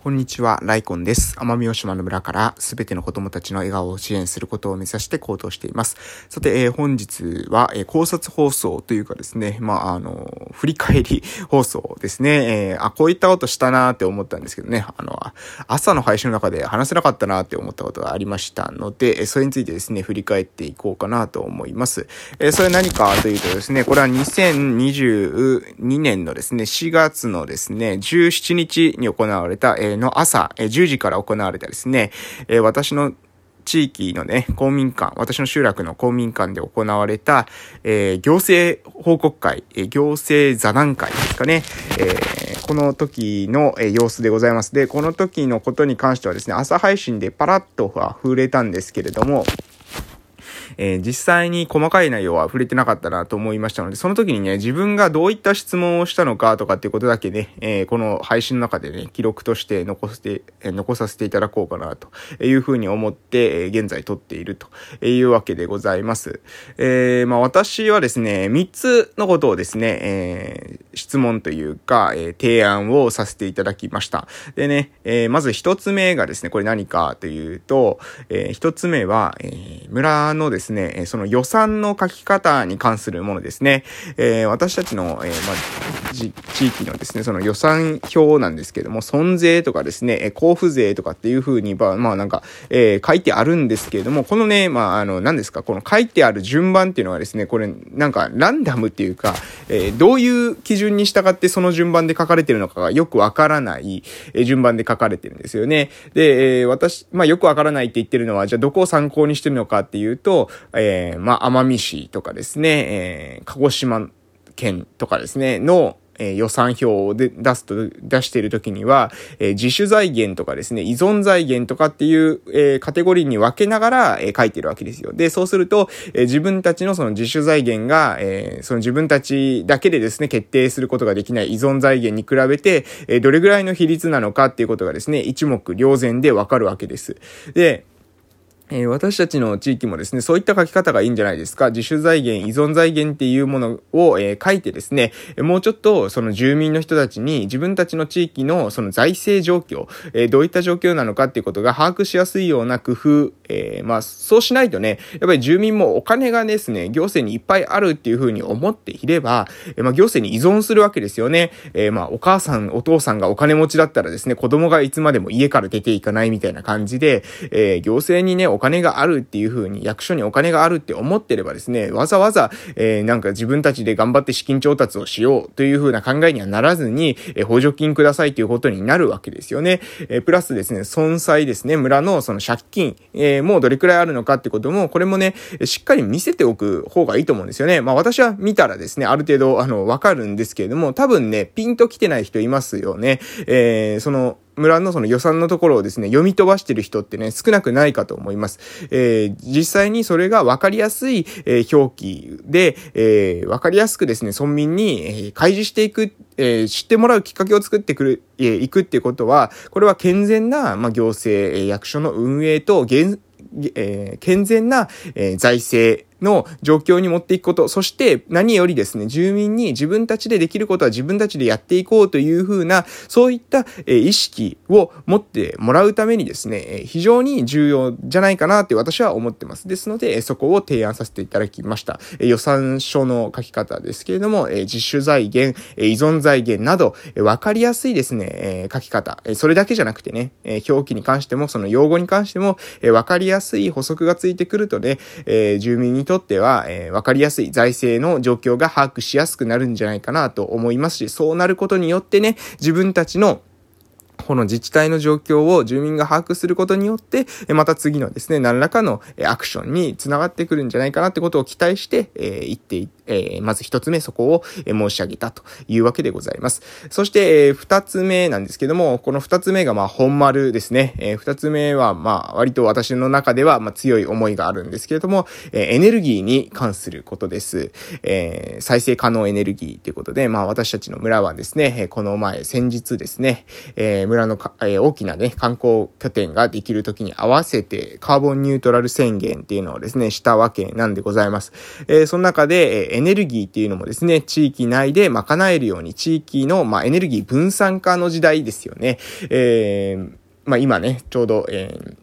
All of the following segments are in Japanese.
こんにちは、ライコンです。奄美大島の村からすべての子供たちの笑顔を支援することを目指して行動しています。さて、えー、本日は、えー、考察放送というかですね、まあ、あの、振り返り放送ですね。えー、あ、こういったことしたなーって思ったんですけどね、あの、朝の配信の中で話せなかったなーって思ったことがありましたので、それについてですね、振り返っていこうかなと思います。え、それ何かというとですね、これは2022年のですね、4月のですね、17日に行われた、え、の朝、10時から行われたですね、私の地域のね、公民館、私の集落の公民館で行われた、えー、行政報告会、えー、行政座談会ですかね、えー、この時の、え、様子でございます。で、この時のことに関してはですね、朝配信でパラッとは触れたんですけれども、えー、実際に細かい内容は触れてなかったなと思いましたので、その時にね、自分がどういった質問をしたのかとかっていうことだけね、えー、この配信の中でね、記録として残して、えー、残させていただこうかなというふうに思って、え、現在撮っているというわけでございます。え、まあ私はですね、3つのことをですね、え、質問というか、え、提案をさせていただきました。でね、え、まず1つ目がですね、これ何かというと、え、1つ目は、え、村のですね、ですね、その予算の書き方に関するものですね。えー、私たちの、えー、まあ、地域のですね、その予算表なんですけども、損税とかですね、交付税とかっていうふうに、まあ、まあなんか、えー、書いてあるんですけれども、このね、まあ、あの、何ですか、この書いてある順番っていうのはですね、これ、なんか、ランダムっていうか、えー、どういう基準に従ってその順番で書かれてるのかがよくわからない、え、順番で書かれてるんですよね。で、えー、私、まあ、よくわからないって言ってるのは、じゃあどこを参考にしてるのかっていうと、えー、まあ、奄美市とかですね、えー、鹿児島県とかですね、の、えー、予算表で出すと、出しているときには、えー、自主財源とかですね、依存財源とかっていう、えー、カテゴリーに分けながら、えー、書いてるわけですよ。で、そうすると、えー、自分たちのその自主財源が、えー、その自分たちだけでですね、決定することができない依存財源に比べて、えー、どれぐらいの比率なのかっていうことがですね、一目瞭然でわかるわけです。で、えー、私たちの地域もですね、そういった書き方がいいんじゃないですか。自主財源、依存財源っていうものを、えー、書いてですね、もうちょっとその住民の人たちに自分たちの地域のその財政状況、えー、どういった状況なのかっていうことが把握しやすいような工夫、えまあ、そうしないとね、やっぱり住民もお金がですね、行政にいっぱいあるっていうふうに思っていれば、えまあ、行政に依存するわけですよね。えまあ、お母さん、お父さんがお金持ちだったらですね、子供がいつまでも家から出ていかないみたいな感じで、え行政にね、お金があるっていう風に、役所にお金があるって思ってればですね、わざわざ、えー、なんか自分たちで頑張って資金調達をしようという風な考えにはならずに、えー、補助金くださいということになるわけですよね。えー、プラスですね、損災ですね、村のその借金、えー、もうどれくらいあるのかってことも、これもね、しっかり見せておく方がいいと思うんですよね。まあ私は見たらですね、ある程度、あの、わかるんですけれども、多分ね、ピンと来てない人いますよね。えー、その、村のその予算のところをですね、読み飛ばしてる人ってね、少なくないかと思います。えー、実際にそれが分かりやすい、えー、表記で、えー、分かりやすくですね、村民に、えー、開示していく、えー、知ってもらうきっかけを作ってくる、えー、いくっていうことは、これは健全な、まあ、行政、えー、役所の運営と、えー、健全な、えー、財政、の状況に持っていくこと、そして何よりですね、住民に自分たちでできることは自分たちでやっていこうというふうな、そういった意識を持ってもらうためにですね、非常に重要じゃないかなって私は思ってます。ですので、そこを提案させていただきました。予算書の書き方ですけれども、自主財源、依存財源など、わかりやすいですね、書き方。それだけじゃなくてね、表記に関しても、その用語に関しても、わかりやすい補足がついてくるとね、住民にとっては、えー、わかりやすい財政の状況が把握しやすくなるんじゃないかなと思いますし、そうなることによってね、自分たちのこの自治体の状況を住民が把握することによって、また次のですね、何らかのアクションにつながってくるんじゃないかなってことを期待して、えー、言っていえー、まず一つ目そこを申し上げたというわけでございます。そして、えー、二つ目なんですけども、この二つ目がまあ本丸ですね。えー、二つ目はまあ割と私の中ではまあ強い思いがあるんですけれども、えー、エネルギーに関することです。えー、再生可能エネルギーということで、まあ私たちの村はですね、この前先日ですね、えー、村のか、えー、大きなね、観光拠点ができる時に合わせてカーボンニュートラル宣言っていうのをですね、したわけなんでございます。えー、その中で、エネルギーっていうのもですね、地域内で賄えるように、地域の、まあ、エネルギー分散化の時代ですよね。えー、まあ、今ね、ちょうど、えー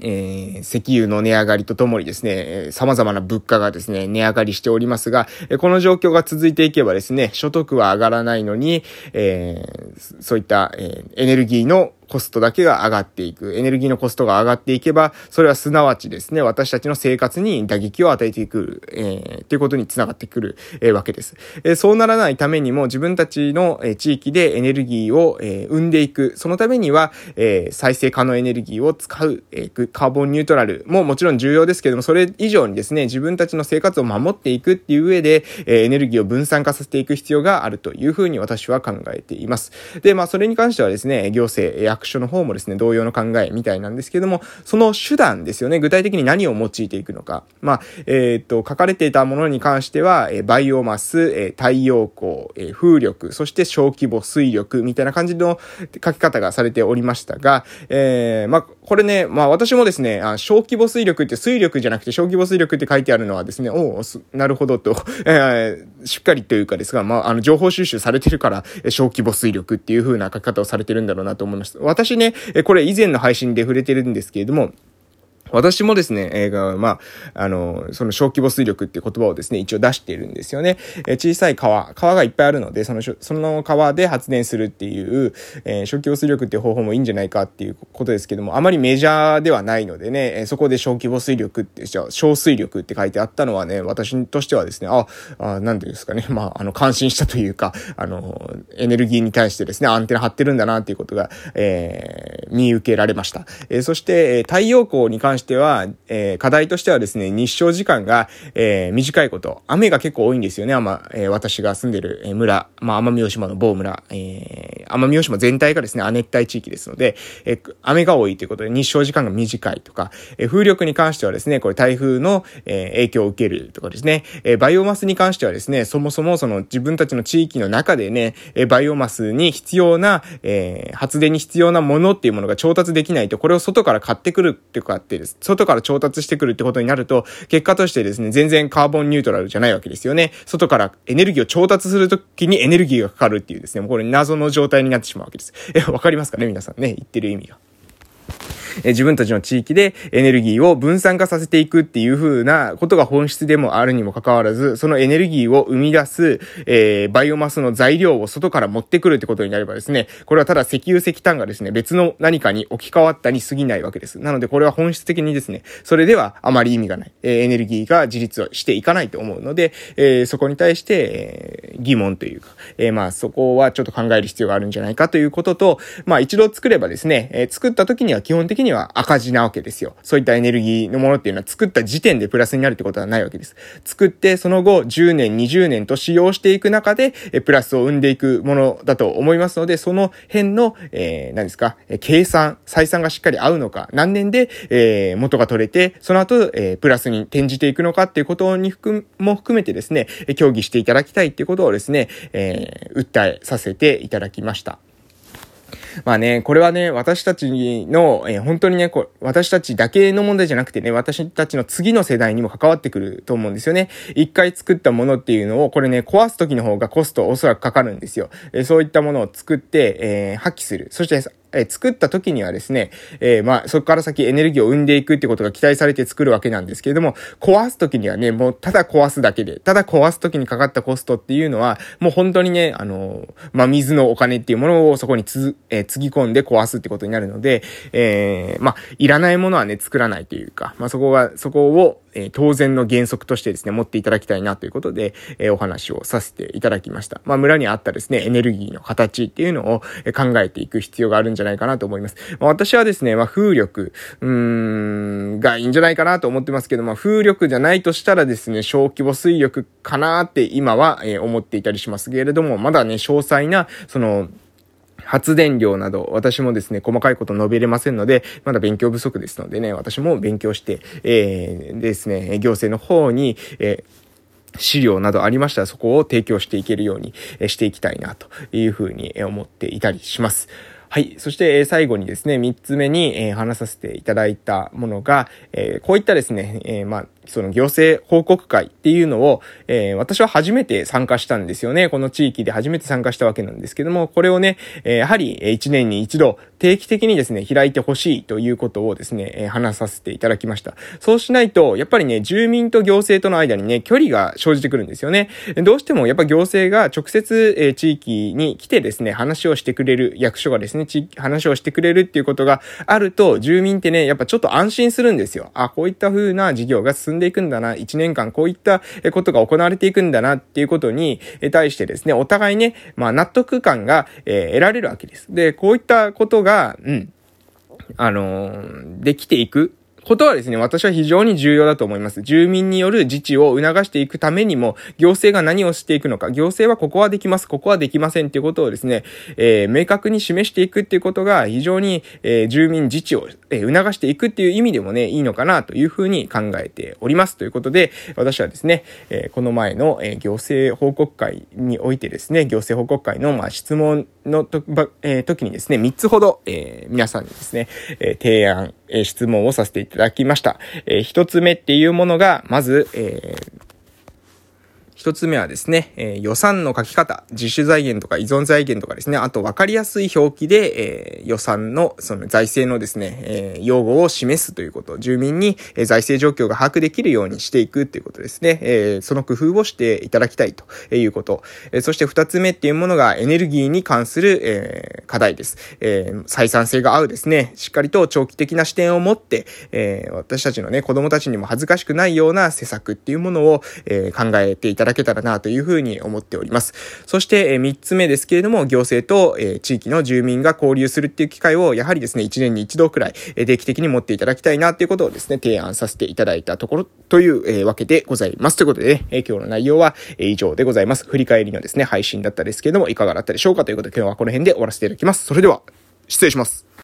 えー、石油の値上がりとともにですね、様々な物価がですね、値上がりしておりますが、この状況が続いていけばですね、所得は上がらないのに、えー、そういった、えー、エネルギーのコストだけが上がっていく。エネルギーのコストが上がっていけば、それはすなわちですね、私たちの生活に打撃を与えていく、えー、ということにつながってくる、えー、わけです。えー、そうならないためにも、自分たちの、えー、地域でエネルギーを、えー、生んでいく。そのためには、えー、再生可能エネルギーを使う、えー、カーボンニュートラルももちろん重要ですけども、それ以上にですね、自分たちの生活を守っていくっていう上で、えー、エネルギーを分散化させていく必要があるというふうに私は考えています。で、まあ、それに関してはですね、行政、役所の方もですね、同様の考えみたいなんですけども、その手段ですよね。具体的に何を用いていくのか。まあ、えっ、と、書かれていたものに関しては、えバイオマス、え太陽光、え風力、そして小規模水力みたいな感じの書き方がされておりましたが、えー、まあ、これね、まあ私もですね、あ小規模水力って水力じゃなくて小規模水力って書いてあるのはですね、おお、なるほどと、えー、しっかりというかですが、まあ、あの、情報収集されてるから、小規模水力っていう風な書き方をされてるんだろうなと思います。私ね、これ以前の配信で触れてるんですけれども、私もですね、映画まあ、あの、その小規模水力っていう言葉をですね、一応出しているんですよね。え小さい川、川がいっぱいあるので、その、その川で発電するっていう、えー、小規模水力っていう方法もいいんじゃないかっていうことですけども、あまりメジャーではないのでね、えそこで小規模水力って、じゃ小水力って書いてあったのはね、私としてはですね、あ、あなんていうんですかね、まあ、あの、感心したというか、あの、エネルギーに対してですね、アンテナ張ってるんだなっていうことが、えー、見受けられました。え、そして、太陽光に関しては、え、課題としてはですね、日照時間が、え、短いこと。雨が結構多いんですよね、まえ、私が住んでる、村、まあ、奄美大島の某村、えー、奄美大島全体がですね、亜熱帯地域ですので、え、雨が多いということで日照時間が短いとか、え、風力に関してはですね、これ台風の、え、影響を受けるとかですね、え、バイオマスに関してはですね、そもそもその自分たちの地域の中でね、え、バイオマスに必要な、え、発電に必要なものっていうもののが調達できないと、これを外から買ってくるっていうかってです、外から調達してくるってことになると、結果としてですね、全然カーボンニュートラルじゃないわけですよね。外からエネルギーを調達するときにエネルギーがかかるっていうですね、もうこれ謎の状態になってしまうわけです。え、わかりますかね皆さんね、言ってる意味が。え自分たちの地域でエネルギーを分散化させていくっていう風なことが本質でもあるにもかかわらず、そのエネルギーを生み出す、えー、バイオマスの材料を外から持ってくるってことになればですね、これはただ石油石炭がですね、別の何かに置き換わったに過ぎないわけです。なのでこれは本質的にですね、それではあまり意味がない。えー、エネルギーが自立をしていかないと思うので、えー、そこに対して、えー、疑問というか、えー、まあそこはちょっと考える必要があるんじゃないかということと、まあ一度作ればですね、えー、作った時には基本的には赤字なわけですよ。そういったエネルギーのものっていうのは作った時点でプラスになるってことはないわけです。作ってその後10年、20年と使用していく中で、えプラスを生んでいくものだと思いますので、その辺の、えー、何ですか、え計算、採算がしっかり合うのか、何年で、えー、元が取れて、その後、えー、プラスに転じていくのかっていうことに含も含めてですね、え協議していただきたいっていうことをですね、えー、訴えさせていただきました。まあね、これはね、私たちの、えー、本当にね、こ私たちだけの問題じゃなくてね、私たちの次の世代にも関わってくると思うんですよね。一回作ったものっていうのを、これね、壊す時の方がコストおそらくかかるんですよ。えー、そういったものを作って、えー、破棄する。そして、え作った時にはですね、えー、まあ、そこから先エネルギーを生んでいくってことが期待されて作るわけなんですけれども、壊す時にはね、もうただ壊すだけで、ただ壊す時にかかったコストっていうのは、もう本当にね、あのまあ、水のお金っていうものをそこにつ、えー、つぎ込んで壊すってことになるので、えー、まあ、いらないものはね、作らないというか、まあ、そこが、そこを、えー、当然の原則としてですね、持っていただきたいなということで、えー、お話をさせていただきました。まあ、村にあったですね、エネルギーの形っていうのを考えていく必要があるんじゃないかなと思います。まあ、私はですね、まあ、風力、うーん、がいいんじゃないかなと思ってますけど、まあ、風力じゃないとしたらですね、小規模水力かなって今は、えー、思っていたりしますけれども、まだね、詳細な、その、発電量など、私もですね、細かいこと述べれませんので、まだ勉強不足ですのでね、私も勉強して、えー、ですね、行政の方に、えー資料などありましたらそこを提供していけるようにしていきたいなというふうに思っていたりします。はい。そして、え最後にですね、3つ目に、え話させていただいたものが、えこういったですね、えまあ、その行政報告会っていうのを、え、私は初めて参加したんですよね。この地域で初めて参加したわけなんですけども、これをね、え、やはり1年に一度定期的にですね、開いてほしいということをですね、えー、話させていただきました。そうしないと、やっぱりね、住民と行政との間にね、距離が生じてくるんですよね。どうしてもやっぱ行政が直接、えー、地域に来てですね、話をしてくれる、役所がですね、地域、話をしてくれるっていうことがあると、住民ってね、やっぱちょっと安心するんですよ。あ、こういった風な事業が進んでいくんだな、1年間こういったことが行われていくんだなっていうことに対してですね、お互いね、まあ納得感が、えー、得られるわけです。で、こういったことが、がうん、あのー、できていくことはですね、私は非常に重要だと思います。住民による自治を促していくためにも、行政が何をしていくのか、行政はここはできます、ここはできませんっていうことをですね、えー、明確に示していくっていうことが非常に、えー、住民自治を、えー、促していくっていう意味でもね、いいのかなというふうに考えております。ということで、私はですね、え、この前の、え、行政報告会においてですね、行政報告会の、まあ、質問のと、え、時にですね、3つほど、え、皆さんにですね、え、提案、え、質問をさせていただきました。えー、1つ目っていうものが、まず、えー、一つ目はですね、えー、予算の書き方、自主財源とか依存財源とかですね、あと分かりやすい表記で、えー、予算の、その財政のですね、えー、用語を示すということ、住民に、え財政状況が把握できるようにしていくということですね、えその工夫をしていただきたいということ。えそして二つ目っていうものがエネルギーに関する、え課題です。え採算性が合うですね、しっかりと長期的な視点を持って、え私たちのね、子供たちにも恥ずかしくないような施策っていうものを、え考えていただきだけたらなというふうに思っております。そして、え3つ目ですけれども、行政と、え地域の住民が交流するっていう機会を、やはりですね、1年に1度くらい、え定期的に持っていただきたいなということをですね、提案させていただいたところ、という、えわけでございます。ということでね、え今日の内容は、え以上でございます。振り返りのですね、配信だったですけれども、いかがだったでしょうかということで、今日はこの辺で終わらせていただきます。それでは、失礼します。